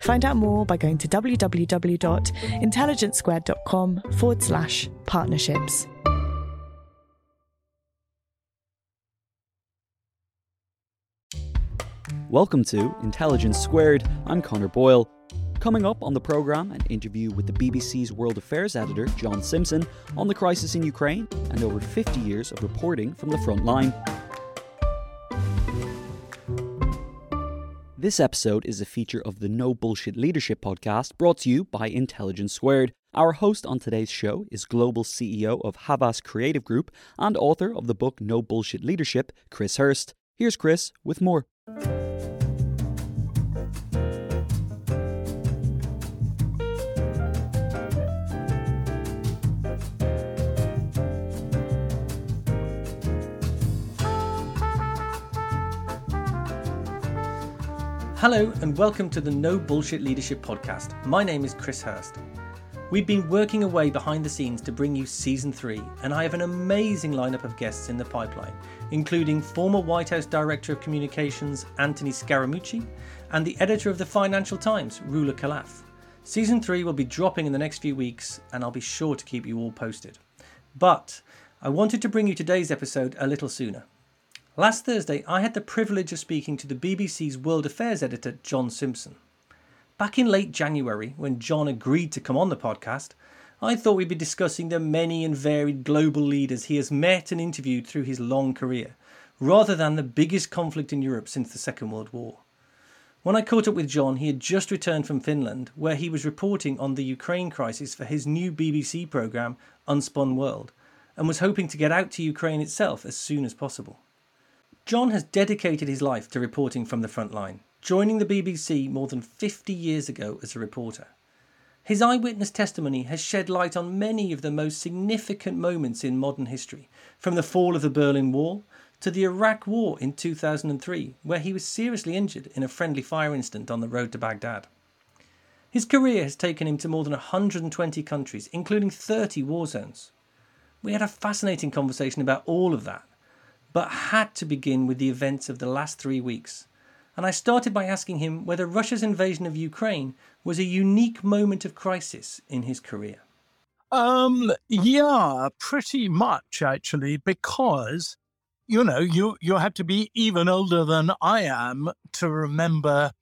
Find out more by going to www.intelligencesquared.com forward slash partnerships. Welcome to Intelligence Squared. I'm Connor Boyle. Coming up on the programme, an interview with the BBC's World Affairs editor, John Simpson, on the crisis in Ukraine and over 50 years of reporting from the front line. This episode is a feature of the No Bullshit Leadership podcast brought to you by Intelligence Squared. Our host on today's show is global CEO of Havas Creative Group and author of the book No Bullshit Leadership, Chris Hirst. Here's Chris with more. Hello, and welcome to the No Bullshit Leadership Podcast. My name is Chris Hirst. We've been working away behind the scenes to bring you season three, and I have an amazing lineup of guests in the pipeline, including former White House Director of Communications Anthony Scaramucci and the editor of the Financial Times, Roula Khalaf. Season three will be dropping in the next few weeks, and I'll be sure to keep you all posted. But I wanted to bring you today's episode a little sooner. Last Thursday, I had the privilege of speaking to the BBC's World Affairs editor, John Simpson. Back in late January, when John agreed to come on the podcast, I thought we'd be discussing the many and varied global leaders he has met and interviewed through his long career, rather than the biggest conflict in Europe since the Second World War. When I caught up with John, he had just returned from Finland, where he was reporting on the Ukraine crisis for his new BBC programme, Unspun World, and was hoping to get out to Ukraine itself as soon as possible. John has dedicated his life to reporting from the front line, joining the BBC more than 50 years ago as a reporter. His eyewitness testimony has shed light on many of the most significant moments in modern history, from the fall of the Berlin Wall to the Iraq War in 2003, where he was seriously injured in a friendly fire incident on the road to Baghdad. His career has taken him to more than 120 countries, including 30 war zones. We had a fascinating conversation about all of that but had to begin with the events of the last three weeks. And I started by asking him whether Russia's invasion of Ukraine was a unique moment of crisis in his career. Um, yeah, pretty much actually, because you know you you have to be even older than I am to remember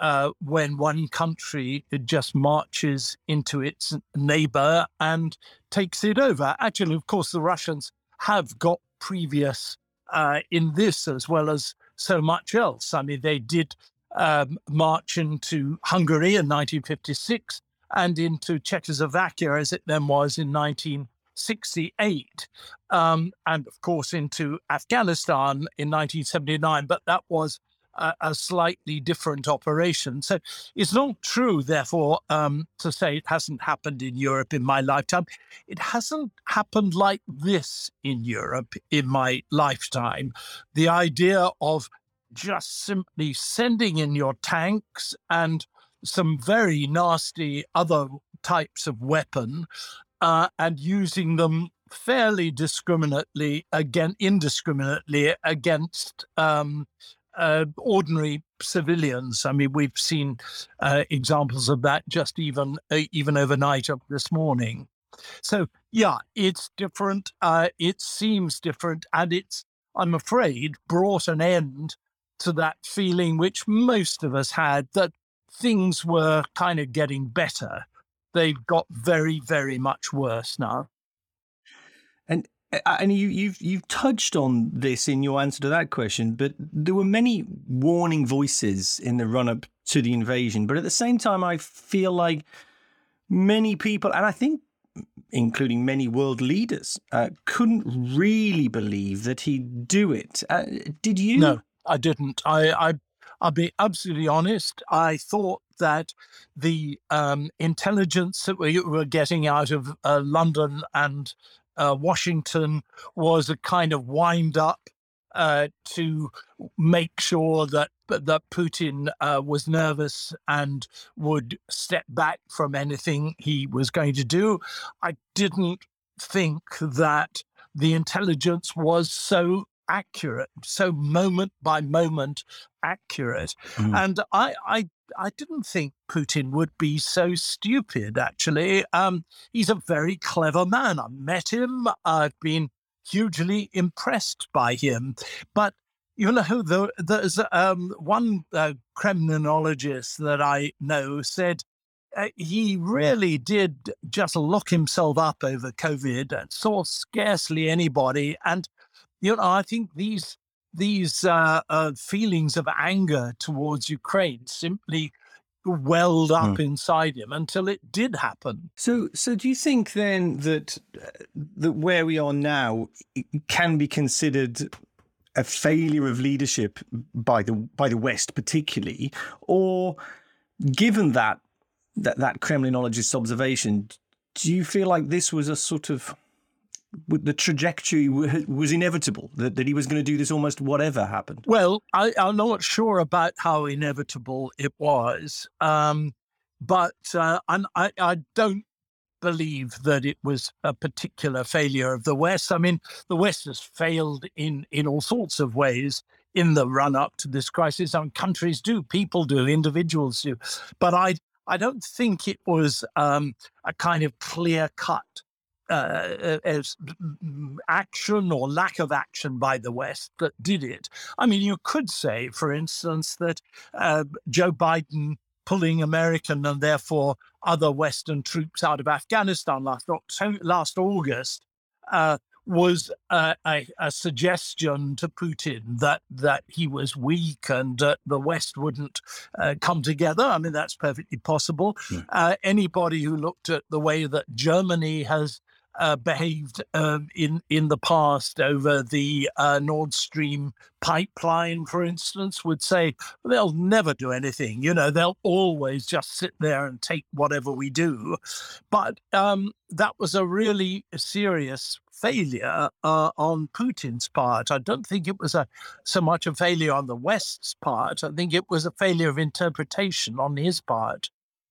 uh, when one country just marches into its neighbor and takes it over. Actually, of course, the Russians have got previous uh, in this as well as so much else. I mean, they did um, march into Hungary in 1956 and into Czechoslovakia, as it then was in 1968, um, and of course into Afghanistan in 1979. But that was a, a slightly different operation. So it's not true, therefore, um, to say it hasn't happened in Europe in my lifetime. It hasn't happened like this in Europe in my lifetime. The idea of just simply sending in your tanks and some very nasty other types of weapon uh, and using them fairly discriminately again indiscriminately against um, uh, ordinary civilians. I mean, we've seen uh, examples of that just even uh, even overnight of this morning. So yeah, it's different. Uh, it seems different, and it's I'm afraid brought an end to that feeling which most of us had that things were kind of getting better. They've got very, very much worse now. And you, you've you've touched on this in your answer to that question, but there were many warning voices in the run up to the invasion. But at the same time, I feel like many people, and I think including many world leaders, uh, couldn't really believe that he'd do it. Uh, did you? No, I didn't. I, I, I'll be absolutely honest. I thought that the um, intelligence that we were getting out of uh, London and uh, Washington was a kind of wind up uh, to make sure that that Putin uh, was nervous and would step back from anything he was going to do. I didn't think that the intelligence was so accurate, so moment by moment accurate. Mm. And I, I, I didn't think Putin would be so stupid. Actually, um, he's a very clever man. I met him. I've been hugely impressed by him, but. You know, there, there's um, one uh, Kremlinologist that I know said uh, he really did just lock himself up over COVID and saw scarcely anybody. And you know, I think these these uh, uh, feelings of anger towards Ukraine simply welled up mm. inside him until it did happen. So, so do you think then that uh, that where we are now can be considered a failure of leadership by the by the West, particularly, or given that that that Kremlinologist's observation, do you feel like this was a sort of the trajectory was inevitable that, that he was going to do this almost whatever happened. Well I, am not sure about how inevitable it was um, but uh, I, I don't believe that it was a particular failure of the west. I mean the west has failed in in all sorts of ways in the run up to this crisis. I mean, countries do people do individuals do. But i i don't think it was um, a kind of clear cut uh, as action or lack of action by the West that did it. I mean, you could say, for instance, that uh, Joe Biden pulling American and therefore other Western troops out of Afghanistan last last August uh, was a, a, a, suggestion to Putin that that he was weak and uh, the West wouldn't uh, come together. I mean, that's perfectly possible. Yeah. Uh, anybody who looked at the way that Germany has uh, behaved um, in in the past over the uh, Nord Stream pipeline, for instance, would say they'll never do anything. You know, they'll always just sit there and take whatever we do. But um, that was a really serious failure uh, on Putin's part. I don't think it was a so much a failure on the West's part. I think it was a failure of interpretation on his part.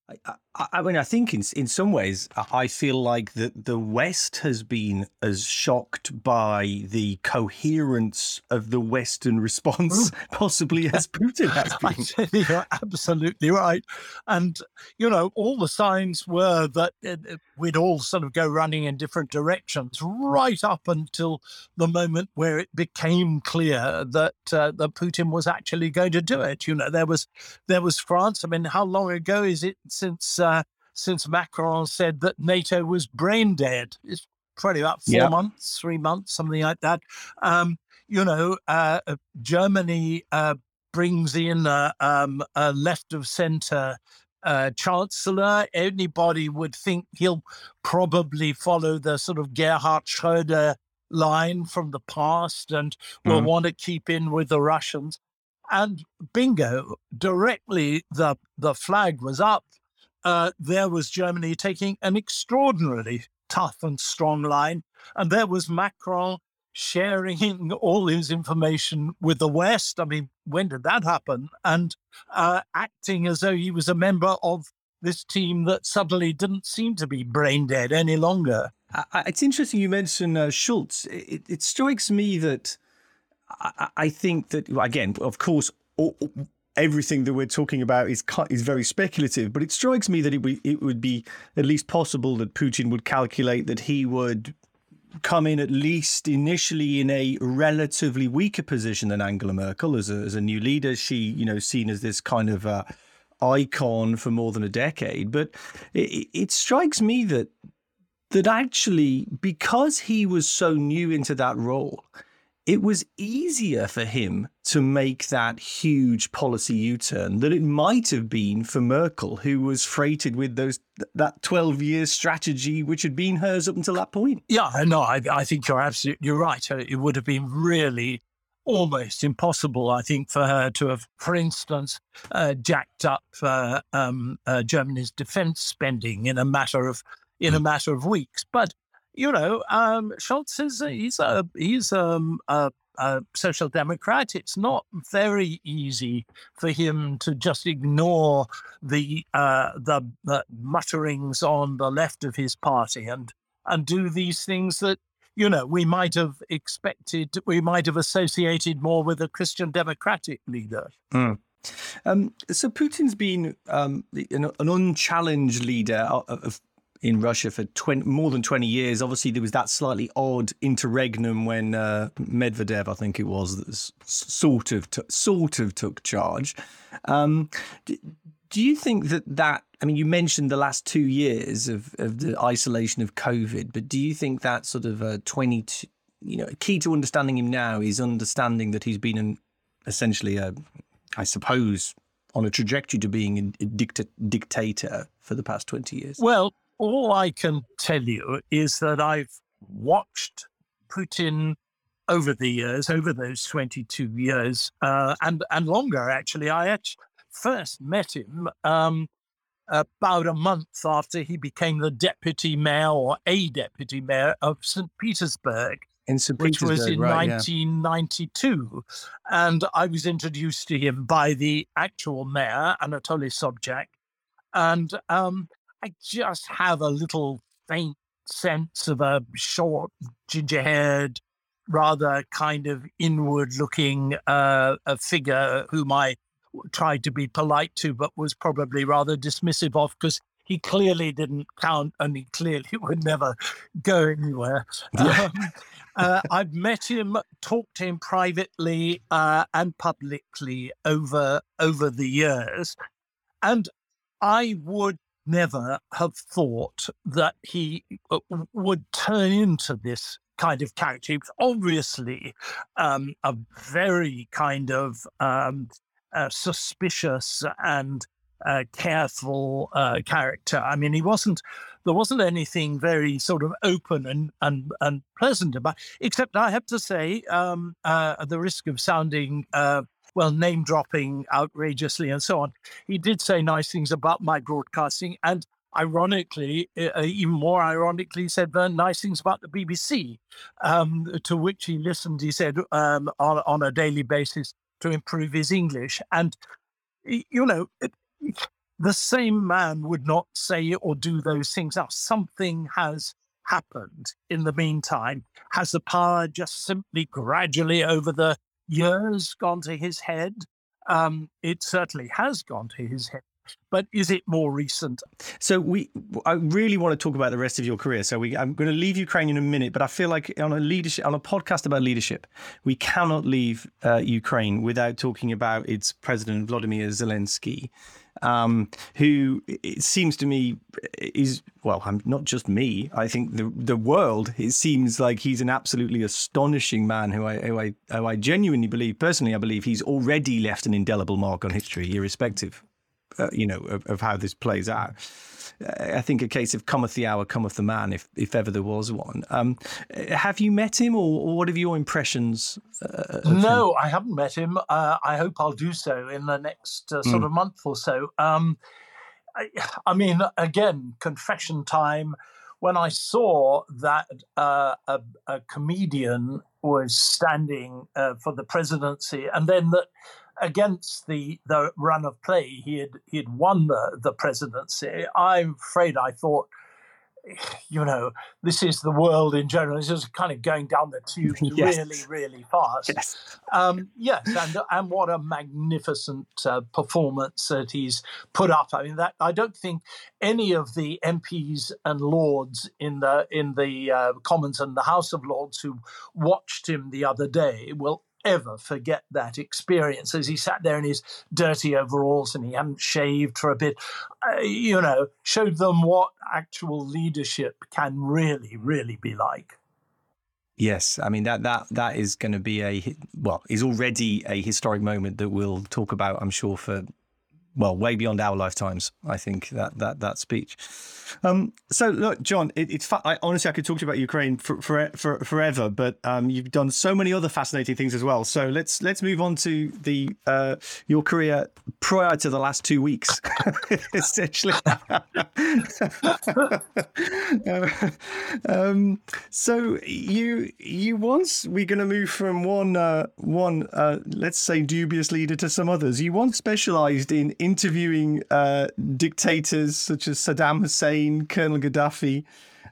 I, I, mean, I think in in some ways, I feel like the the West has been as shocked by the coherence of the Western response, possibly as Putin has been. You're absolutely right, and you know, all the signs were that it, it, we'd all sort of go running in different directions, right up until the moment where it became clear that uh, that Putin was actually going to do it. You know, there was there was France. I mean, how long ago is it since? Uh, since Macron said that NATO was brain dead. It's probably about four yep. months, three months, something like that. Um, you know, uh, uh Germany uh, brings in a, um, a left of center uh, chancellor. Anybody would think he'll probably follow the sort of Gerhard Schröder line from the past and will mm. want to keep in with the Russians. And bingo, directly the the flag was up uh, there was Germany taking an extraordinarily tough and strong line. And there was Macron sharing all his information with the West. I mean, when did that happen? And uh, acting as though he was a member of this team that suddenly didn't seem to be brain dead any longer. I, it's interesting you mentioned uh, Scholz. It, it, strikes me that I, I think that again, of course, all, everything that we're talking about is is very speculative. But it strikes me that it, it would be at least possible that Putin would calculate that he would come in at least initially in a relatively weaker position than Angela Merkel as a, as a new leader. She, you know, seen as this kind of uh, icon for more than a decade. But it, it strikes me that that actually, because he was so new into that role, it was easier for him to make that huge policy U-turn than it might have been for Merkel, who was freighted with those that 12-year strategy which had been hers up until that point. Yeah, no, I, I think you're absolutely you're right. Uh, it would have been really almost impossible, I think, for her to have, for instance, uh, jacked up uh, um, uh, Germany's defense spending in a matter of in a matter of weeks. But you know, um, Scholz is a, he's a he's um, a, a social democrat. It's not very easy for him to just ignore the uh, the, the mutterings on the left of his party and and do these things that you know we might have expected. We might have associated more with a Christian democratic leader. Mm. Um, so Putin's been um, an, an, unchallenged leader of, in Russia for 20, more than 20 years. Obviously, there was that slightly odd interregnum when uh, Medvedev, I think it was, sort of t- sort of took charge. Um, do, you think that that? I mean, you mentioned the last two years of, of the isolation of COVID, but do you think that sort of a 20, you know, key to understanding him now is understanding that he's been an, essentially a, I suppose, on a trajectory to being a dicta- dictator for the past 20 years? Well, all I can tell you is that I've watched Putin over the years, over those 22 years, uh, and, and longer, actually. I actually first met him um, about a month after he became the deputy mayor or a deputy mayor of St. Petersburg. In St. Which was in right, 1992. Yeah. And I was introduced to him by the actual mayor, Anatoly Sobchak. And um, I just have a little faint sense of a short, ginger haired, rather kind of inward looking uh, a figure whom I tried to be polite to, but was probably rather dismissive of because he clearly didn't count and he clearly would never go anywhere. Yeah. Um, uh, I've met him, talked to him privately uh, and publicly over over the years, and I would never have thought that he uh, would turn into this kind of character. He was obviously um, a very kind of um, uh, suspicious and uh, careful uh, character. I mean, he wasn't. There wasn't anything very sort of open and and, and pleasant about. Except I have to say, um, uh, at the risk of sounding uh, well, name dropping outrageously and so on. He did say nice things about my broadcasting, and ironically, uh, even more ironically, said very nice things about the BBC, um, to which he listened, he said, um, on, on a daily basis to improve his English. And, you know, it, the same man would not say or do those things. Now, something has happened in the meantime. Has the power just simply gradually over the years gone to his head? Um, it certainly has gone to his head. But is it more recent? So we, I really want to talk about the rest of your career. So we, I'm going to leave Ukraine in a minute, but I feel like on a leadership, on a podcast about leadership, we cannot leave uh, Ukraine without talking about its president Vladimir Zelensky um, who it seems to me is well, I'm not just me. I think the the world. It seems like he's an absolutely astonishing man who I who I who I genuinely believe personally. I believe he's already left an indelible mark on history, irrespective, uh, you know, of, of how this plays out. I think a case of cometh the hour, cometh the man, if if ever there was one. Um, have you met him, or, or, what are your impressions? Uh, no, him? I haven't met him. Uh, I hope I'll do so in the next uh, sort mm. of month or so. Um, I, I, mean, again, confession time. When I saw that uh, a, a, comedian was standing uh, for the presidency, and then that against the the run of play, he had he had won the the presidency. I'm afraid I thought you know, this is the world in general. This is kind of going down the tube yes. really, really fast. Yes, um, yes, and and what a magnificent uh, performance that he's put up. I mean, that I don't think any of the MPs and Lords in the in the uh, Commons and the House of Lords who watched him the other day will ever forget that experience as he sat there in his dirty overalls and he hadn't shaved for a bit, uh, you know, showed them what actual leadership can really, really be like. Yes, I mean that that that is going to be a well, is already a historic moment that we'll talk about, I'm sure, for well, way beyond our lifetimes. I think that that that speech. Um, so look, John, it, it's fa- I, honestly I could talk to you about Ukraine for, for, for forever, but um, you've done so many other fascinating things as well. So let's let's move on to the uh, your career prior to the last two weeks, essentially. um, so you you once we're going to move from one uh, one uh, let's say dubious leader to some others. You once specialised in interviewing uh, dictators such as Saddam Hussein Colonel Gaddafi.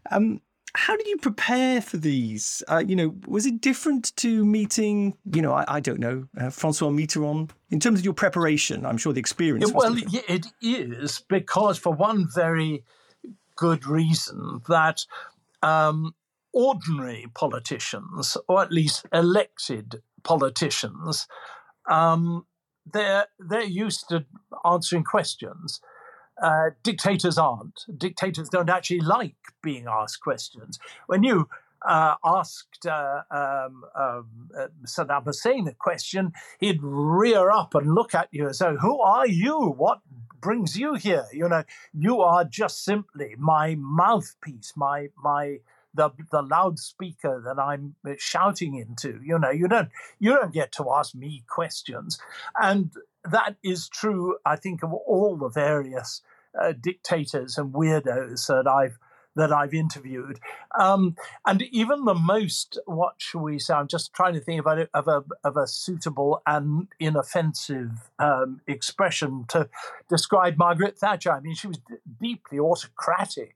Um, how did you prepare for these? Uh, you know, was it different to meeting, you know, I, I don't know, uh, Francois Mitterrand in terms of your preparation? I'm sure the experience. It, well, different. it is because for one very good reason that um, ordinary politicians, or at least elected politicians, um, they're they're used to answering questions. Uh, dictators aren't. Dictators don't actually like being asked questions. When you uh, asked uh, um, um, uh, Saddam Hussein a question, he'd rear up and look at you as though, "Who are you? What brings you here? You know, you are just simply my mouthpiece, my my." The, the loudspeaker that I'm shouting into, you know, you don't you don't get to ask me questions, and that is true. I think of all the various uh, dictators and weirdos that I've that I've interviewed, um, and even the most what shall we say? I'm just trying to think of a of a suitable and inoffensive um, expression to describe Margaret Thatcher. I mean, she was d- deeply autocratic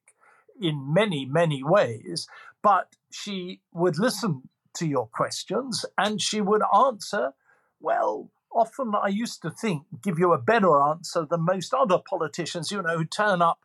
in many many ways, but she would listen to your questions and she would answer well often I used to think give you a better answer than most other politicians, you know, who turn up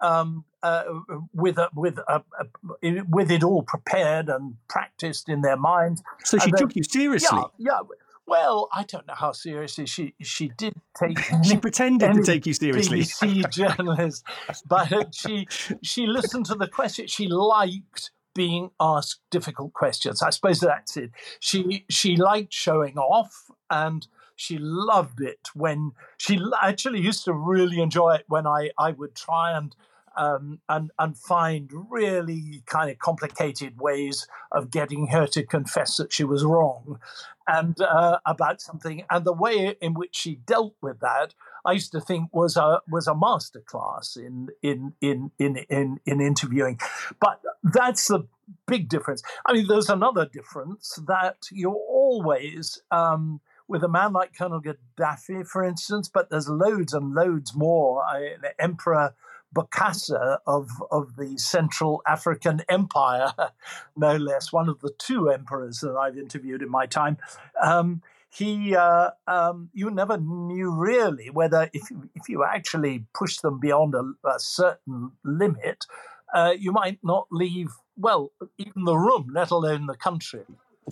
um, uh, with a, with a, a, with it all prepared and practiced in their minds. So she took you seriously. Yeah, yeah. Well, I don't know how seriously she she did take. she pretended to take you seriously. BBC journalist, but she she listened to the question. She liked being asked difficult questions. I suppose that's it. She she liked showing off and she loved it when she actually used to really enjoy it when I, I would try and um, and and find really kind of complicated ways of getting her to confess that she was wrong and uh, about something. And the way in which she dealt with that, I used to think was a was a masterclass in in in in in, in interviewing. But that's the big difference. I mean, there's another difference that you're always um, with a man like Colonel Gaddafi, for instance, but there's loads and loads more. I, Emperor Bokassa of, of the Central African Empire, no less, one of the two emperors that I've interviewed in my time. Um, he, uh, um, you never knew really whether if you, if you actually push them beyond a, a certain limit, uh, you might not leave well even the room, let alone the country.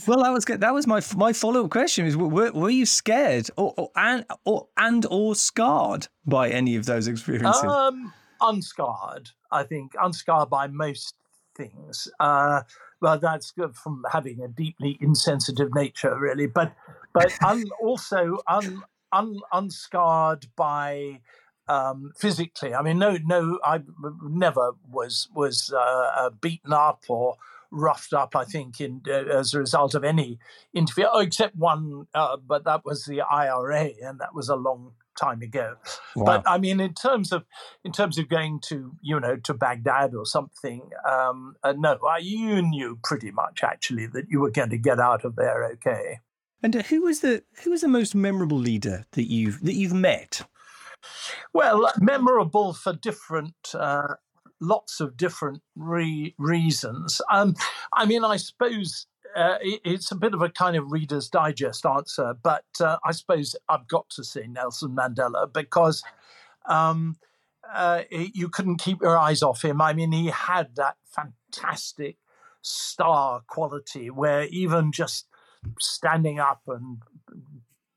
Well, that was good. That was my my follow up question: is were, were you scared or, or and or and or scarred by any of those experiences? Um, unscarred, I think, unscarred by most things. Uh, well, that's good from having a deeply insensitive nature, really. But but un, also un, un, unscarred by um, physically. I mean, no, no, I never was was uh, uh beaten up or roughed up, I think, in uh, as a result of any interview, oh, except one, uh, but that was the IRA, and that was a long time ago. Wow. But I mean, in terms of in terms of going to you know to Baghdad or something, um, uh, no, you knew pretty much actually that you were going to get out of there okay. And uh, who was the who was the most memorable leader that you've that you've met? Well, memorable for different, uh, lots of different re- reasons. Um, I mean, I suppose uh, it's a bit of a kind of Reader's Digest answer, but uh, I suppose I've got to say Nelson Mandela because um, uh, you couldn't keep your eyes off him. I mean, he had that fantastic star quality where even just standing up and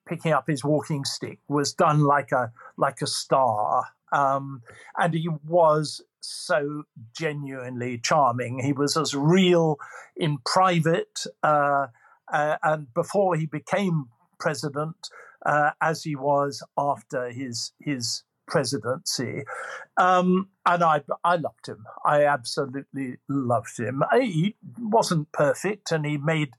picking up his walking stick was done like a like a star um, and he was so genuinely charming he was as real in private uh, uh, and before he became president uh, as he was after his his presidency. Um, and I, I loved him. I absolutely loved him. He wasn't perfect, and he made,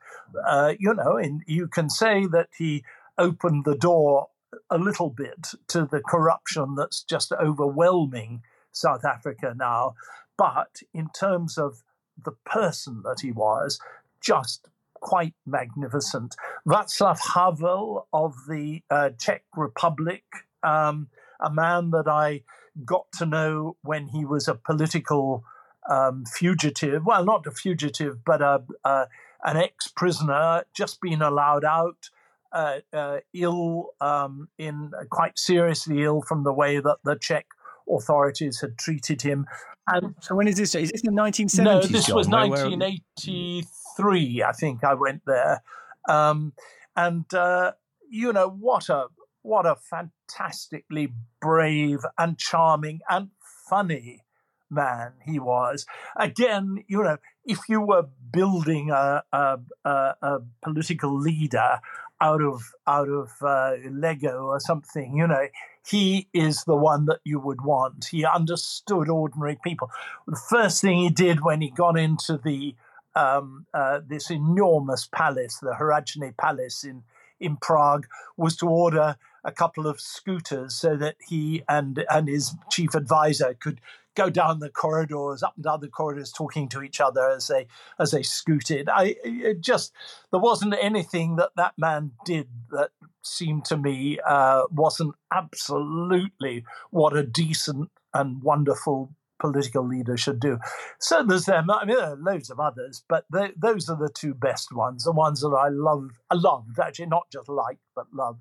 uh, you know, and you can say that he opened the door a little bit to the corruption that's just overwhelming South Africa now. But in terms of the person that he was, just quite magnificent. Václav Havel of the uh, Czech Republic, um, a man that I got to know when he was a political um, fugitive. Well, not a fugitive, but a, a an ex prisoner, just being allowed out. Uh, uh, ill, um, in uh, quite seriously ill from the way that the Czech authorities had treated him. And so, when is this? Is this the 1970s? No, this John? was 1983. I think I went there, um, and uh, you know what a what a fantastically brave and charming and funny man he was. Again, you know, if you were building a, a, a, a political leader out of out of uh, Lego or something, you know, he is the one that you would want. He understood ordinary people. The first thing he did when he got into the um, uh, this enormous palace, the Hradčany Palace in in Prague, was to order a couple of scooters so that he and and his chief advisor could go down the corridors, up and down the corridors, talking to each other as they as they scooted. I just there wasn't anything that that man did that seemed to me uh, wasn't absolutely what a decent and wonderful political leader should do. So there's them. I mean, there are loads of others, but they, those are the two best ones, the ones that I love, loved actually, not just liked, but loved.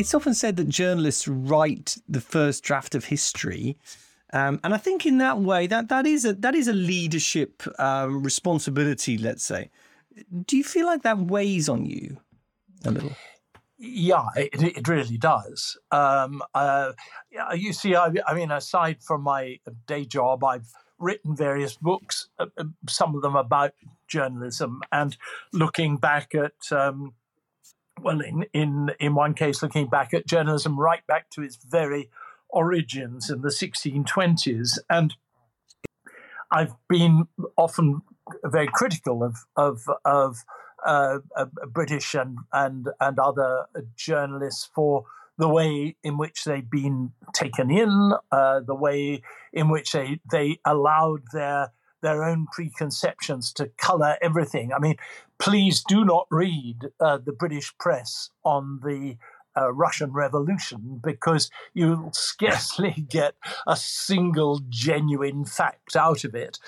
It's often said that journalists write the first draft of history. Um, and I think in that way, that, that is a that is a leadership um, responsibility. Let's say, do you feel like that weighs on you a little? Yeah, it, it really does. Um, uh, you see, I, I, mean, aside from my day job, I've written various books, uh, uh some of them about journalism, and looking back at um, well, in, in, in one case, looking back at journalism right back to its very origins in the 1620s. And I've been often very critical of, of, of uh, uh, British and, and, and other journalists for the way in which they've been taken in, uh, the way in which they, they allowed their their own preconceptions to colour everything. I mean, please do not read uh, the British press on the uh, Russian Revolution because you'll scarcely get a single genuine fact out of it.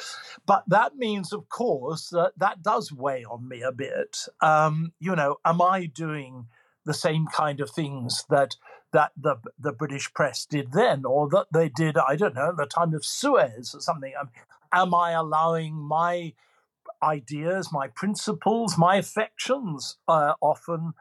But that means, of course, that that does weigh on me a bit. Um, you know, am I doing the same kind of things that that the the British press did then, or that they did, I don't know, at the time of Suez or something? Am I allowing my ideas, my principles, my affections uh, often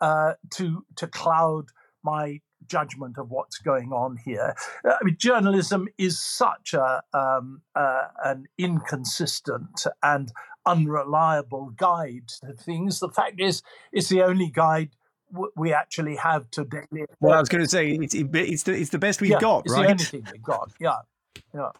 uh, to to cloud my judgment of what's going on here. Uh, I mean, journalism is such a um, uh, an inconsistent and unreliable guide to things. The fact is, it's the only guide we actually have today. Well, I was going to say it's it's the it's the best we've yeah, got, it's right? the only thing we've got. Yeah, yeah.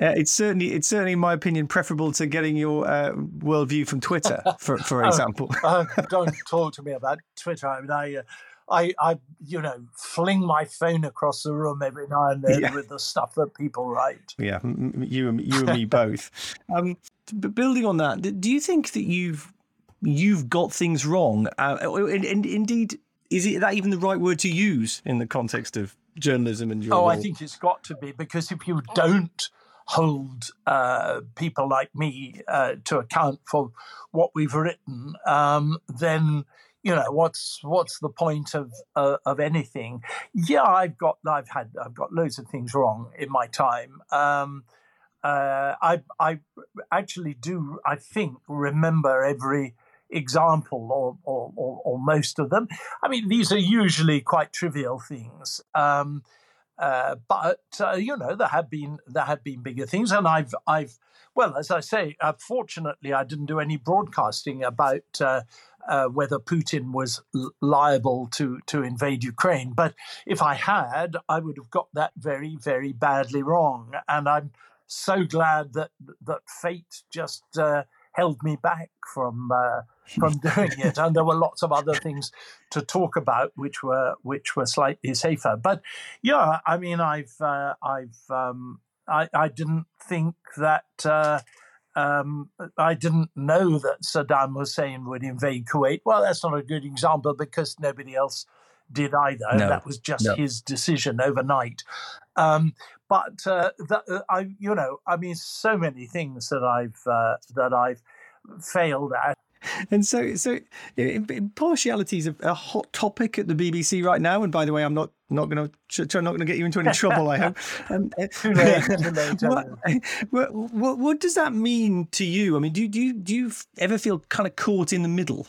Uh, it's certainly, it's certainly, in my opinion, preferable to getting your uh, worldview from Twitter, for for oh, example. uh, don't talk to me about Twitter. I mean, I, uh, I, I, you know, fling my phone across the room every now and then yeah. with the stuff that people write. Yeah, you and you and me both. Um, but building on that, do you think that you've you've got things wrong? Uh, and, and indeed, is it that even the right word to use in the context of journalism and your? Oh, role? I think it's got to be because if you don't hold uh, people like me uh, to account for what we've written, um, then you know what's what's the point of uh, of anything? Yeah, I've got I've had I've got loads of things wrong in my time. Um, uh, I I actually do I think remember every example or, or, or, or most of them. I mean, these are usually quite trivial things. Um, uh, but uh, you know there have been there have been bigger things, and I've I've well as I say, uh, fortunately I didn't do any broadcasting about uh, uh, whether Putin was liable to to invade Ukraine. But if I had, I would have got that very very badly wrong, and I'm so glad that that fate just uh, held me back from uh, from doing it. And there were lots of other things to talk about, which were which were slightly safer. But yeah, I mean, I've uh, I've um, I, I didn't think that. Uh, um, I didn't know that Saddam Hussein would invade Kuwait. Well, that's not a good example because nobody else did either. No, that was just no. his decision overnight. Um, but uh, that, uh, I, you know, I mean, so many things that I've uh, that I've failed at. And so, so impartiality is a, a, hot topic at the BBC right now. And by the way, I'm not not going to try not going to get you into any trouble. I hope. Um, too late. Too late. what, what, what, does that mean to you? I mean, do, do you do you ever feel kind of caught in the middle?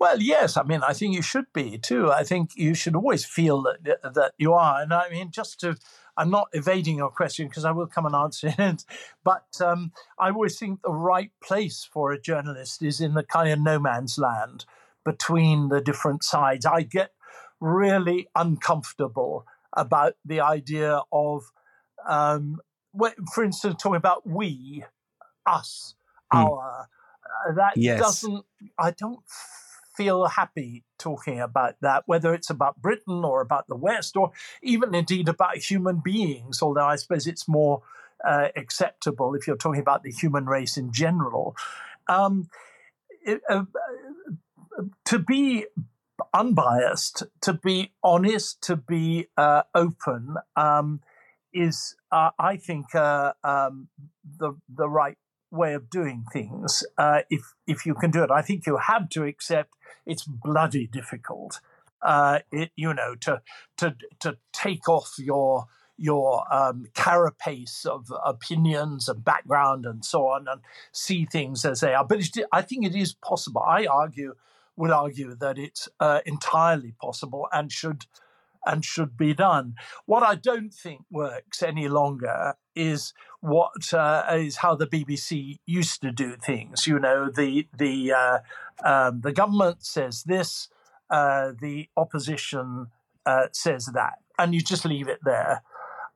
Well, yes. I mean, I think you should be too. I think you should always feel that that you are. And I mean, just to, I'm not evading your question because I will come and answer it. But um, I always think the right place for a journalist is in the kind of no man's land between the different sides. I get really uncomfortable about the idea of, um, for instance, talking about we, us, mm. our. Uh, that yes. doesn't. I don't feel happy talking about that, whether it's about Britain or about the West or even indeed about human beings, although I suppose it's more uh, acceptable if you're talking about the human race in general. Um, it, uh, to be unbiased, to be honest, to be uh, open um, is, uh, I think, uh, um, the the right way of doing things. Uh, if if you can do it, I think you have to accept it's bloody difficult. Uh, it, you know, to to to take off your your um, carapace of opinions and background and so on, and see things as they are. But I think it is possible. I argue, would argue that it's uh, entirely possible and should and should be done. What I don't think works any longer is what uh, is how the BBC used to do things. You know, the the uh, um, the government says this, uh, the opposition uh, says that, and you just leave it there.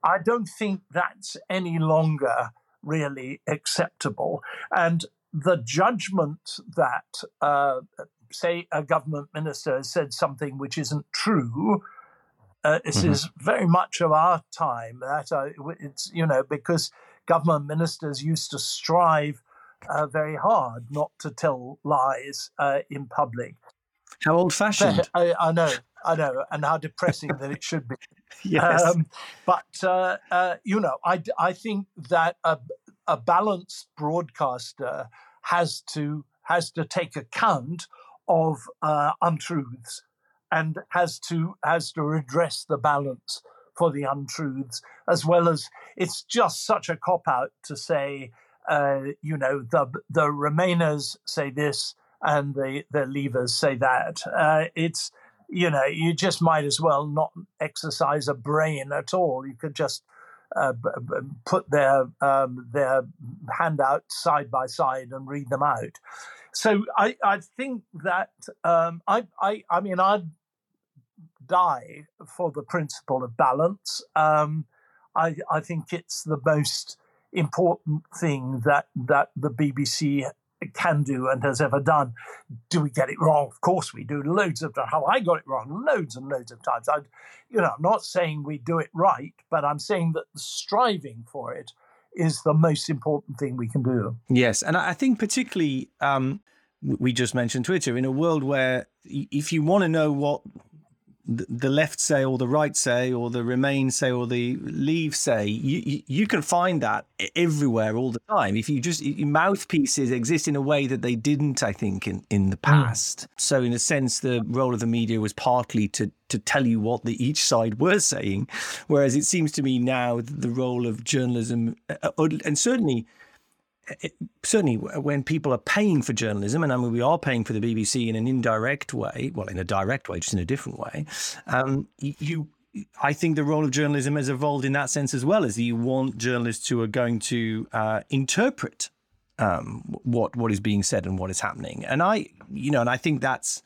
I don't think that's any longer really acceptable, and the judgment that uh, say a government minister has said something which isn't true uh, this mm-hmm. is very much of our time. That uh, it's you know because government ministers used to strive uh, very hard not to tell lies uh, in public. How old-fashioned! I, I, know, I know, and how depressing that it should be. Yes. Um, but uh, uh, you know, I I think that a, a balanced broadcaster has to has to take account of uh, untruths and has to has to redress the balance for the untruths as well as it's just such a cop out to say uh, you know the the remainers say this and the the leavers say that. Uh, it's you know you just might as well not exercise a brain at all. You could just uh, b- b- put their um, their handouts side by side and read them out. So I, I think that um, I, I I mean I'd die for the principle of balance. Um, I, I think it's the most important thing that that the BBC can do and has ever done. Do we get it wrong? Of course we do. Loads of times. How I got it wrong, loads and loads of times. I, you know, I'm not saying we do it right, but I'm saying that striving for it is the most important thing we can do. Yes, and I think particularly um, we just mentioned Twitter in a world where if you want to know what the left say or the right say or the remain say or the leave say you, you can find that everywhere all the time if you just mouthpieces exist in a way that they didn't i think in, in the hmm. past mm. so in a sense the role of the media was partly to to tell you what the each side were saying whereas it seems to me now the role of journalism uh, uh, and certainly it, certainly when people are paying for journalism, and I mean we are paying for the BBC in an indirect way, well, in a direct way, just in a different way. Um, you, I think the role of journalism has evolved in that sense as well, as you want journalists who are going to uh, interpret um, what what is being said and what is happening. And I, you know, and I think that's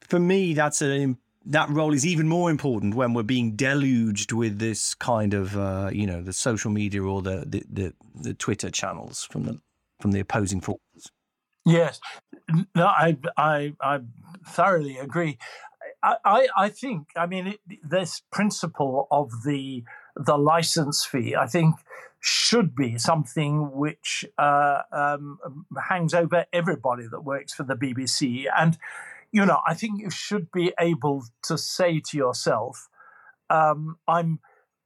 for me that's a that role is even more important when we're being deluged with this kind of uh, you know the social media or the, the, the the Twitter channels from the from the opposing forces. Yes, no, I I I thoroughly agree. I I, I think I mean it, this principle of the the license fee I think should be something which uh, um, hangs over everybody that works for the BBC and you know, I think you should be able to say to yourself, um, I'm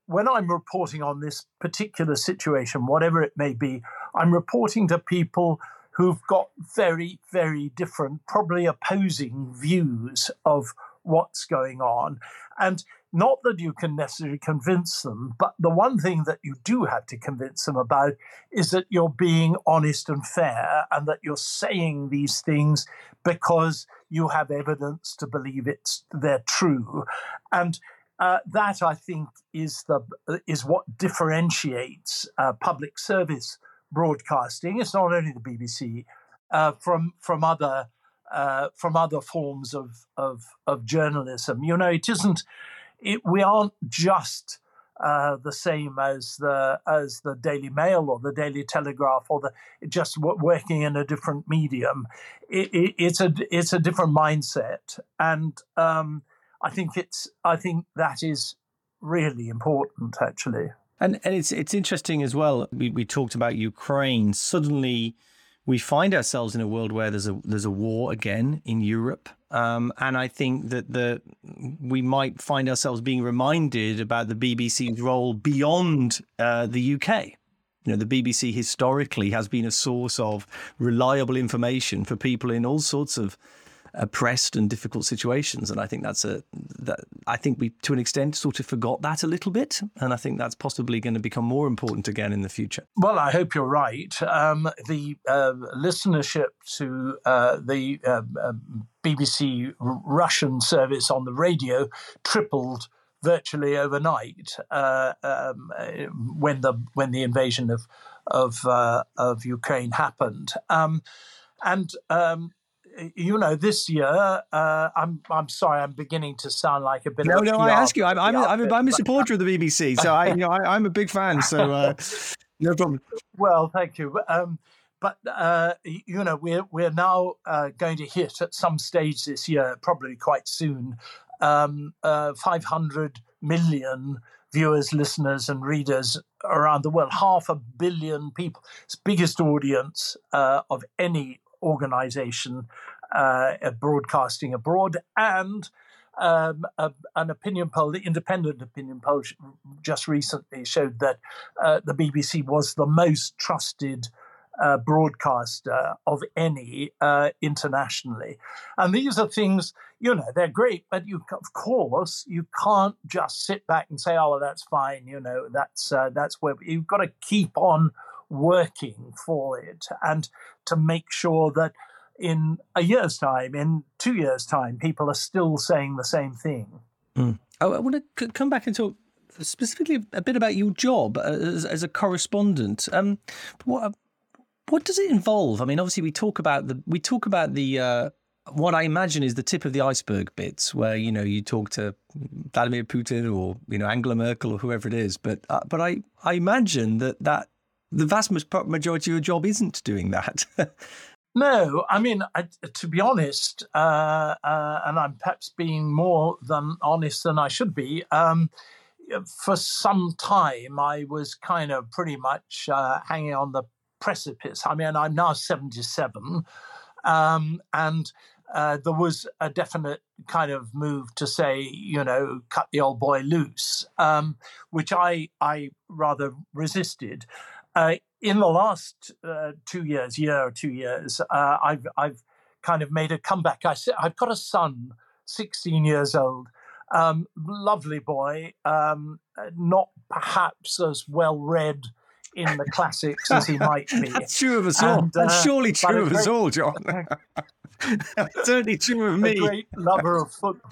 when I'm reporting on this particular situation, whatever it may be, I'm reporting to people who've got very, very different, probably opposing views of what's going on. And not that you can necessarily convince them, but the one thing that you do have to convince them about is that you're being honest and fair and that you're saying these things because you have evidence to believe it's they're true. And uh, that I think is the is what differentiates uh, public service broadcasting. It's not only the BBC uh, from from other uh, from other forms of, of of journalism. You know, it isn't it, we aren't just uh, the same as the as the Daily Mail or the Daily Telegraph or the just working in a different medium. It, it, it's a it's a different mindset, and um, I think it's I think that is really important actually. And and it's it's interesting as well. We we talked about Ukraine. Suddenly, we find ourselves in a world where there's a there's a war again in Europe. Um, and I think that the we might find ourselves being reminded about the BBC's role beyond uh, the UK. You know, the BBC historically has been a source of reliable information for people in all sorts of oppressed and difficult situations. And I think that's a that I think we to an extent sort of forgot that a little bit, and I think that's possibly going to become more important again in the future. Well, I hope you're right. Um, the uh, listenership to uh, the uh, BBC Russian service on the radio tripled virtually overnight uh, um, when the when the invasion of of uh, of Ukraine happened. Um, and um, you know, this year, uh, I'm I'm sorry, I'm beginning to sound like a bit. No, of no, no, I ask you. I'm I'm, I'm, I'm a supporter of the BBC, so I you know I, am a big fan. So uh, no problem. Well, thank you. Um, but uh, you know, we're we're now uh, going to hit at some stage this year, probably quite soon, um, uh, 500 million viewers, listeners, and readers around the world. Half a billion people. It's biggest audience uh, of any organization uh, broadcasting abroad. And um, a, an opinion poll, the independent opinion poll, just recently showed that uh, the BBC was the most trusted uh, broadcaster of any uh, internationally. And these are things, you know, they're great, but you, of course, you can't just sit back and say, "Oh, well, that's fine," you know, that's uh, that's where you've got to keep on working for it and to make sure that in a year's time, in two years' time, people are still saying the same thing. Mm. I, I want to come back and talk specifically a bit about your job as, as a correspondent. Um, what what does it involve? I mean, obviously, we talk about the we talk about the uh, what I imagine is the tip of the iceberg bits, where you know you talk to Vladimir Putin or you know Angela Merkel or whoever it is. But uh, but I I imagine that that the vast majority of your job isn't doing that. No, I mean, I, to be honest, uh, uh, and I'm perhaps being more than honest than I should be. Um, for some time, I was kind of pretty much uh, hanging on the precipice. I mean, I'm now 77, um, and uh, there was a definite kind of move to say, you know, cut the old boy loose, um, which I I rather resisted. Uh, in the last uh, two years, year or two years, uh, I've I've kind of made a comeback. I I've got a son, 16 years old, um, lovely boy, um, not perhaps as well read in the classics as he might be. That's true of us all. That's uh, surely true of great, us all, John. certainly true of me. A great lover of football.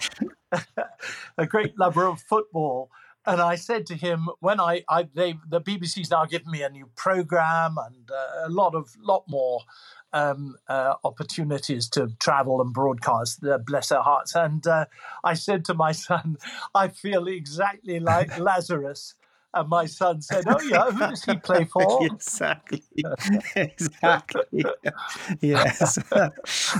a great lover of football. And I said to him, when I, I they, the BBC's now given me a new program and uh, a lot of, lot more um, uh, opportunities to travel and broadcast. Uh, bless their hearts. And uh, I said to my son, I feel exactly like Lazarus and my son said, "Oh yeah, who does he play for?" exactly, exactly. yes.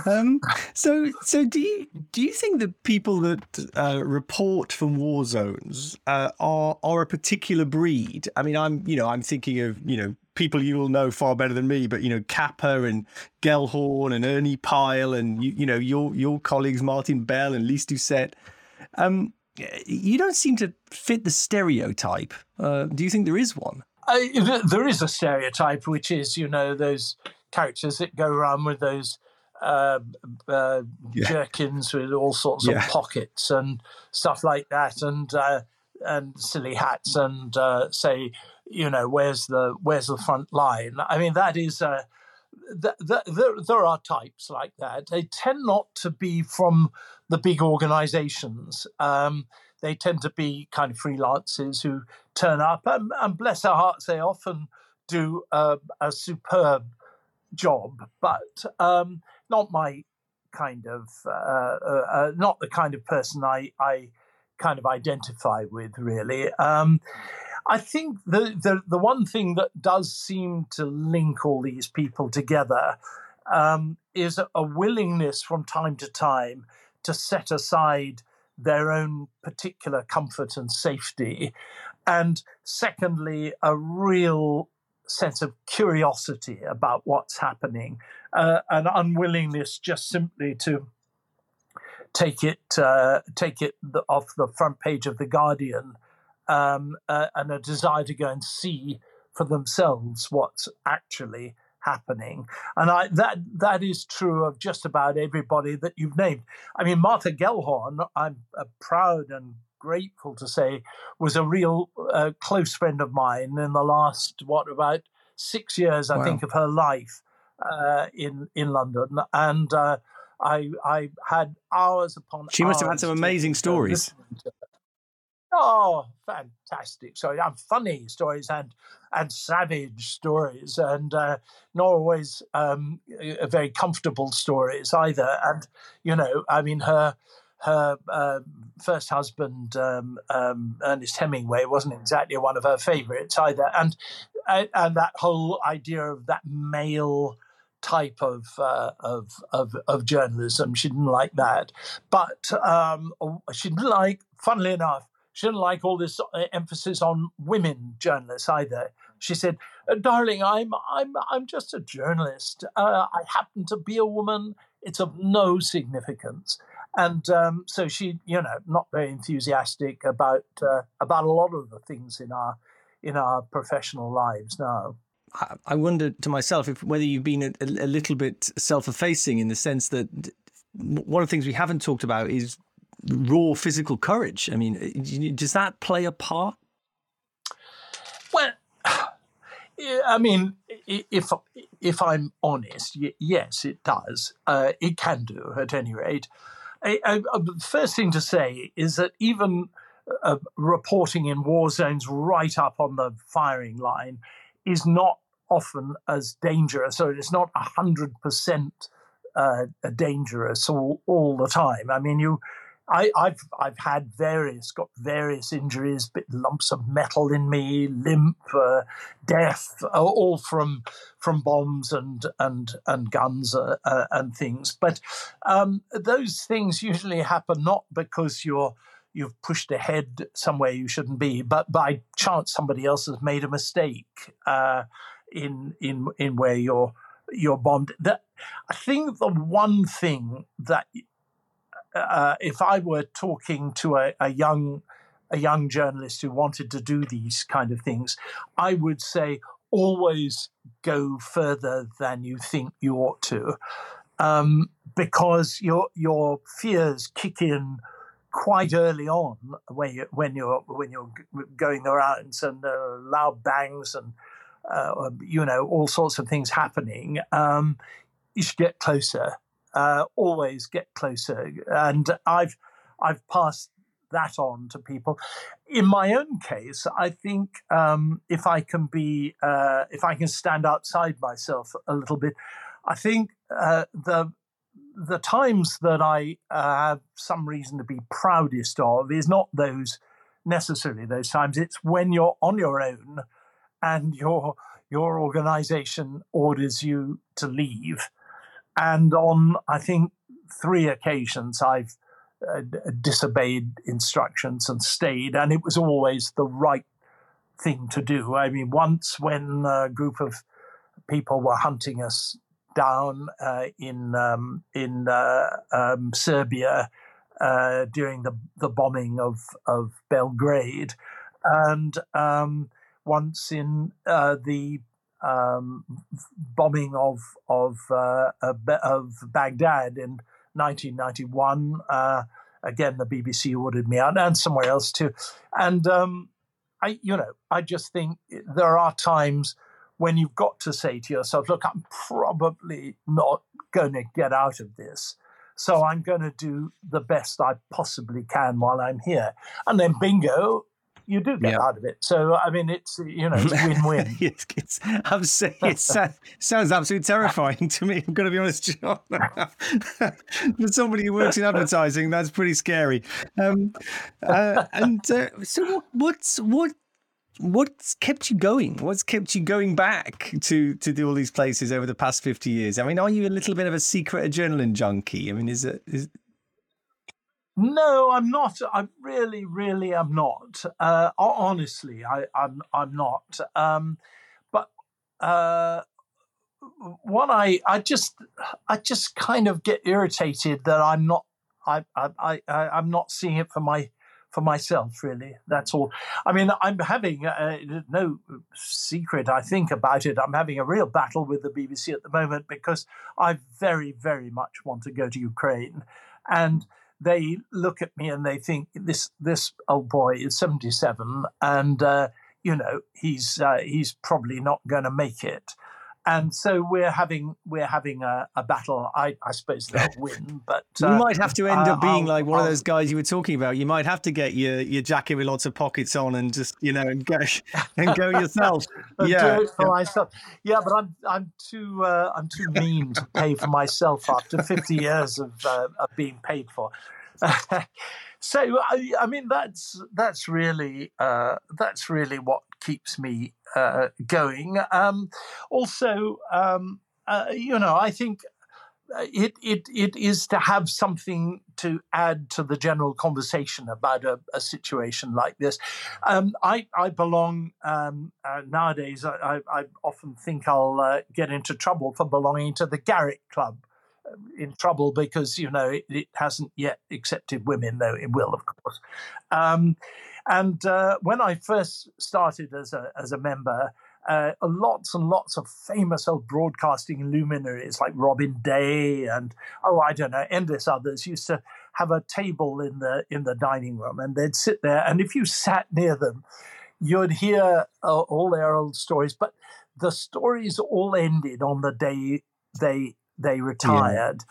um, so, so do you do you think that people that uh, report from war zones uh, are are a particular breed? I mean, I'm you know I'm thinking of you know people you will know far better than me, but you know Capa and Gellhorn and Ernie Pyle and you, you know your your colleagues Martin Bell and Lyse Doucet. Um, you don't seem to fit the stereotype. Uh, do you think there is one? I, there is a stereotype, which is, you know, those characters that go around with those uh, uh, yeah. jerkins with all sorts yeah. of pockets and stuff like that, and uh, and silly hats, and uh, say, you know, where's the where's the front line? I mean, that is. Uh, th- th- there, there are types like that. They tend not to be from the big organizations. Um, they tend to be kind of freelancers who turn up, and, and bless their hearts, they often do uh, a superb job, but um, not my kind of, uh, uh, uh, not the kind of person I, I kind of identify with, really. Um, I think the, the, the one thing that does seem to link all these people together um, is a, willingness from time to time to set aside their own particular comfort and safety. And secondly, a real sense of curiosity about what's happening, uh, an unwillingness just simply to take it uh, take it off the front page of the Guardian, um, uh, and a desire to go and see for themselves what's actually happening. And I, that that is true of just about everybody that you've named. I mean, Martha Gellhorn, I'm uh, proud and grateful to say, was a real uh, close friend of mine in the last, what, about six years, I wow. think, of her life uh, in, in London. And uh, I, I had hours upon She must have had some amazing stories. Oh, fantastic stories and funny stories and and savage stories and uh, not always um, very comfortable stories either. And you know, I mean, her her uh, first husband, um, um, Ernest Hemingway, wasn't exactly one of her favourites either. And and that whole idea of that male type of, uh, of, of of journalism. She didn't like that, but um, she didn't like, funnily enough, she didn't like all this uh, emphasis on women journalists either. She said, uh, "Darling, I'm I'm I'm just a journalist. Uh, I happen to be a woman. It's of no significance." and um, so she, you know, not very enthusiastic about uh, about a lot of the things in our in our professional lives now. I wonder to myself if whether you've been a, a little bit self-effacing in the sense that one of the things we haven't talked about is raw physical courage. I mean, does that play a part? Well, I mean, if if I'm honest, yes, it does. Uh, it can do, at any rate. I, I, uh, the first thing to say is that even uh, reporting in war zones right up on the firing line is not often as dangerous, so it's not hundred uh, percent dangerous all, all the time. I mean, you I, have I've had various got various injuries, bit lumps of metal in me, limp, uh, death, all from from bombs and and and guns uh, uh, and things. But um, those things usually happen not because you're you've pushed ahead somewhere you shouldn't be, but by chance somebody else has made a mistake uh, in in in where you're you're bombed. That I think the one thing that uh, if I were talking to a, a, young a young journalist who wanted to do these kind of things, I would say always go further than you think you ought to, um, because your your fears kick in quite early on when you when you're when you're going around and uh, loud bangs and uh, you know all sorts of things happening. Um, you should get closer uh, always get closer. And I've I've passed that on to people. In my own case, I think um, if I can be uh, if I can stand outside myself a little bit, I think uh, the the times that I uh, have some reason to be proudest of is not those necessarily those times. It's when you're on your own and your your organization orders you to leave and on, I think, three occasions, I've uh, disobeyed instructions and stayed, and it was always the right thing to do. I mean, once when a group of people were hunting us down uh, in um, in uh, um, Serbia uh, during the the bombing of of Belgrade, and um, once in uh, the um, bombing of of uh, of Baghdad in 1991. Uh, again, the BBC ordered me out, and somewhere else too. And um, I, you know, I just think there are times when you've got to say to yourself, "Look, I'm probably not going to get out of this." So I'm going to do the best I possibly can while I'm here. And then bingo, you do get yeah. out of it. So I mean, it's you know, it's win-win. it's, it's, I'm saying it sounds absolutely terrifying to me. I'm going to be honest, John. For somebody who works in advertising, that's pretty scary. Um, uh, and uh, so, what, what's what? What's kept you going? What's kept you going back to to do all these places over the past fifty years? I mean, are you a little bit of a secret adrenaline junkie? I mean, is it is no, I'm not. I really, really am not. Uh, honestly, I, am I'm, I'm not. Um, but uh, what I I just I just kind of get irritated that I'm not I I, I I'm not seeing it for my for myself really that's all i mean i'm having uh, no secret i think about it i'm having a real battle with the bbc at the moment because i very very much want to go to ukraine and they look at me and they think this this old boy is 77 and uh, you know he's uh, he's probably not going to make it and so we're having we're having a, a battle. I, I, suppose they'll win, but uh, you might have to end up being I'll, like one I'll, of those guys you were talking about. You might have to get your, your jacket with lots of pockets on and just you know and go and go yourself. yeah, do it for yeah. myself. Yeah, but I'm I'm too uh, I'm too mean to pay for myself after 50 years of uh, of being paid for. So I, I, mean that's that's really uh, that's really what keeps me uh, going. Um, also, um, uh, you know, I think uh, it, it it is to have something to add to the general conversation about a, a situation like this. Um, I I belong um, uh, nowadays. I, I, often think I'll uh, get into trouble for belonging to the Garrick Club in trouble because you know it, it, hasn't yet accepted women, though it will, of course. Um, and uh, when I first started as a as a member, uh, lots and lots of famous old broadcasting luminaries like Robin Day and oh I don't know endless others used to have a table in the in the dining room and they'd sit there and if you sat near them you'd hear uh, all their old stories but the stories all ended on the day they they retired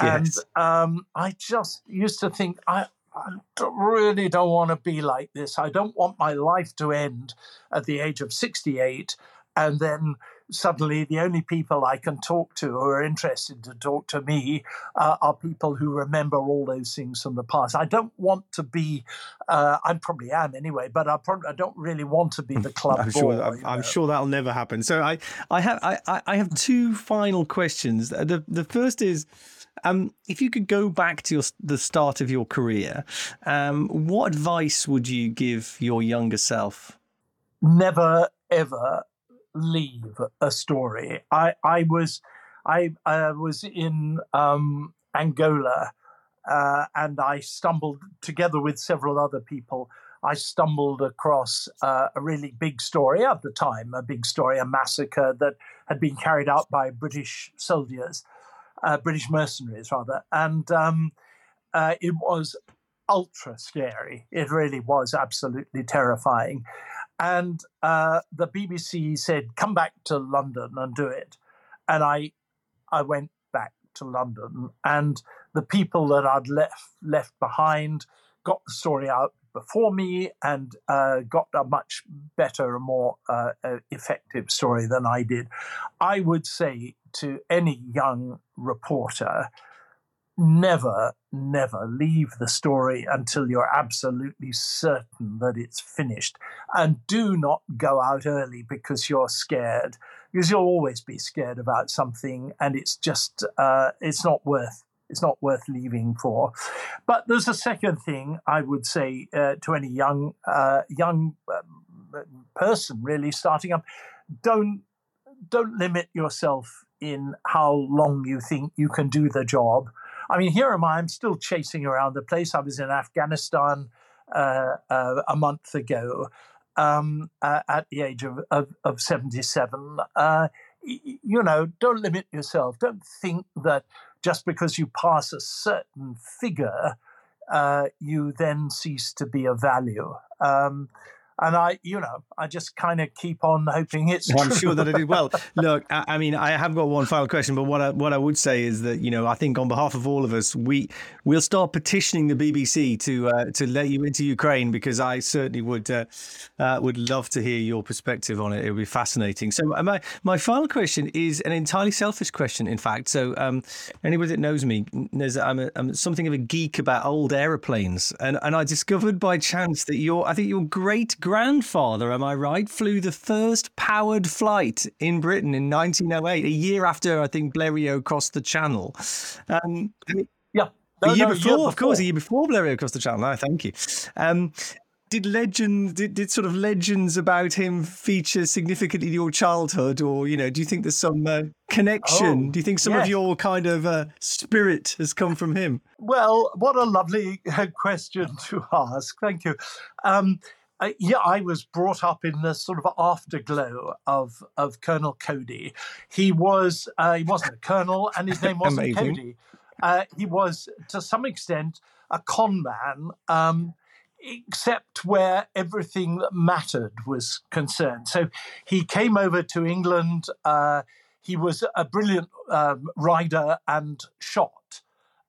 yeah. yes. and um, I just used to think I I really don't want to be like this. I don't want my life to end at the age of 68 and then suddenly the only people I can talk to who are interested to talk to me uh, are people who remember all those things from the past. I don't want to be, uh, I probably am anyway, but I, probably, I don't really want to be the club. I'm, sure, I'm, I'm sure that'll never happen. So I, I have, I, I have two final questions. The, the first is, um, if you could go back to your, the start of your career, um, what advice would you give your younger self? Never, ever leave a story. I, I was, I, I was in um, Angola, uh, and I stumbled together with several other people. I stumbled across uh, a really big story at the time, a big story, a massacre that had been carried out by British soldiers uh, British mercenaries rather, and um, uh, it was ultra scary. It really was absolutely terrifying. And uh, the BBC said, "Come back to London and do it." And I, I went back to London, and the people that I'd left left behind got the story out before me and uh, got a much better and more uh, effective story than I did. I would say to any young reporter, never, never leave the story until you're absolutely certain that it's finished. And do not go out early because you're scared, because you'll always be scared about something, and it's just, uh, it's not worth it's not worth leaving for. But there's a second thing I would say uh, to any young uh, young uh, person really starting up: don't don't limit yourself in how long you think you can do the job. I mean, here am I. I'm still chasing around the place. I was in Afghanistan uh, uh, a month ago. Um, uh, at the age of, of, of 77, you know, don't limit yourself. Don't think that just because you pass a certain figure, uh, you then cease to be of value. Um, and I, you know, I just kind of keep on hoping it's. Well, I'm sure that it is. Well, look, I, I, mean, I have got one final question, but what I, what I would say is that you know, I think on behalf of all of us, we we'll start petitioning the BBC to uh, to let you into Ukraine because I certainly would uh, uh, would love to hear your perspective on it. It would be fascinating. So uh, my my final question is an entirely selfish question, in fact. So um, anybody that knows me knows that I'm, a, I'm something of a geek about old aeroplanes, and and I discovered by chance that your I think your great grandfather, am I right, flew the first powered flight in Britain in 1908, a year after I think Blériot crossed the Channel. Um, yeah. No, a year, no, before, year before, of course, a year before Blériot crossed the Channel. No, thank you. Um, did legends did, did sort of legends about him feature significantly in your childhood or you know do you think there's some uh, connection oh, do you think some yes. of your kind of uh, spirit has come from him well what a lovely uh, question to ask thank you um, uh, yeah, I was brought up in the sort of afterglow of of Colonel Cody. He was uh, he wasn't a colonel, and his name wasn't Cody. Uh, he was to some extent a con man, um, except where everything that mattered was concerned. So he came over to England. Uh, he was a brilliant um, rider and shot,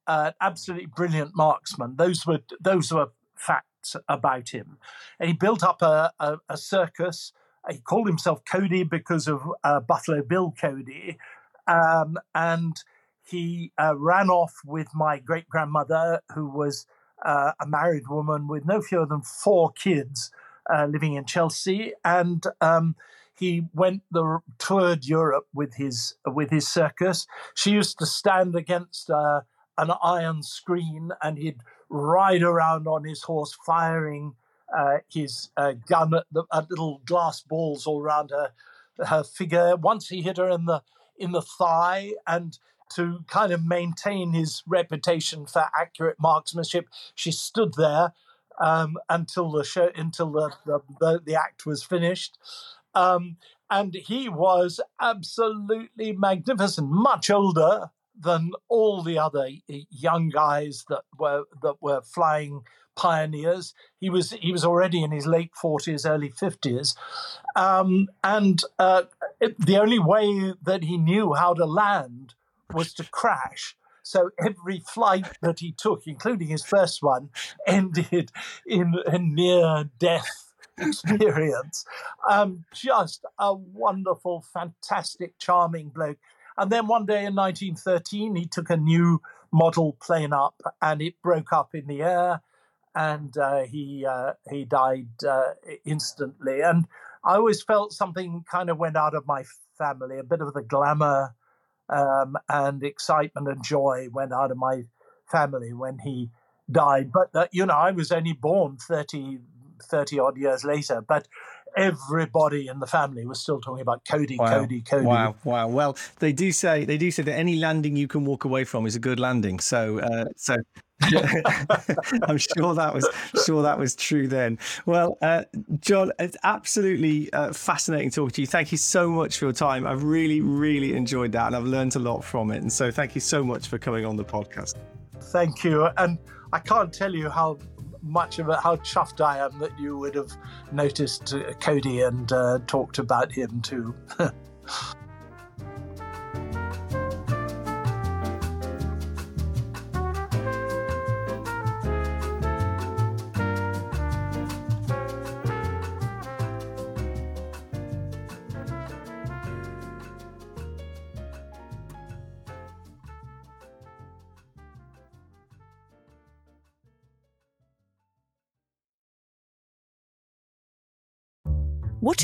uh, absolutely brilliant marksman. Those were those were facts about him. And he built up a, a, a circus. He called himself Cody because of uh, Buffalo Bill Cody. Um, and he uh, ran off with my great grandmother, who was uh, a married woman with no fewer than four kids uh, living in Chelsea. And um, he went the toured Europe with his with his circus. She used to stand against uh, an iron screen, and he'd ride around on his horse, firing uh, his uh, gun at, the, at little glass balls all around her her figure. Once he hit her in the in the thigh, and to kind of maintain his reputation for accurate marksmanship, she stood there um, until the show, until the, the, the, the act was finished. Um, and he was absolutely magnificent, much older than all the other young guys that were that were flying pioneers. He was he was already in his late forties, early fifties, um, and uh, it, the only way that he knew how to land was to crash. So every flight that he took, including his first one, ended in a near death experience. Um, just a wonderful, fantastic, charming bloke. And then one day in 1913, he took a new model plane up and it broke up in the air and uh, he uh, he died uh, instantly. And I always felt something kind of went out of my family, a bit of the glamour um, and excitement and joy went out of my family when he died. But, uh, you know, I was only born 30, 30 odd years later. But everybody in the family was still talking about Cody, wow. Cody, Cody. Wow, wow. Well, they do say they do say that any landing you can walk away from is a good landing. So, uh, so I'm sure that was sure that was true then. Well, uh, John, it's absolutely uh, fascinating talking to you. Thank you so much for your time. I've really, really enjoyed that, and I've learned a lot from it. And so, thank you so much for coming on the podcast. Thank you, and I can't tell you how much about how chuffed I am that you would have noticed uh, Cody and uh, talked about him too.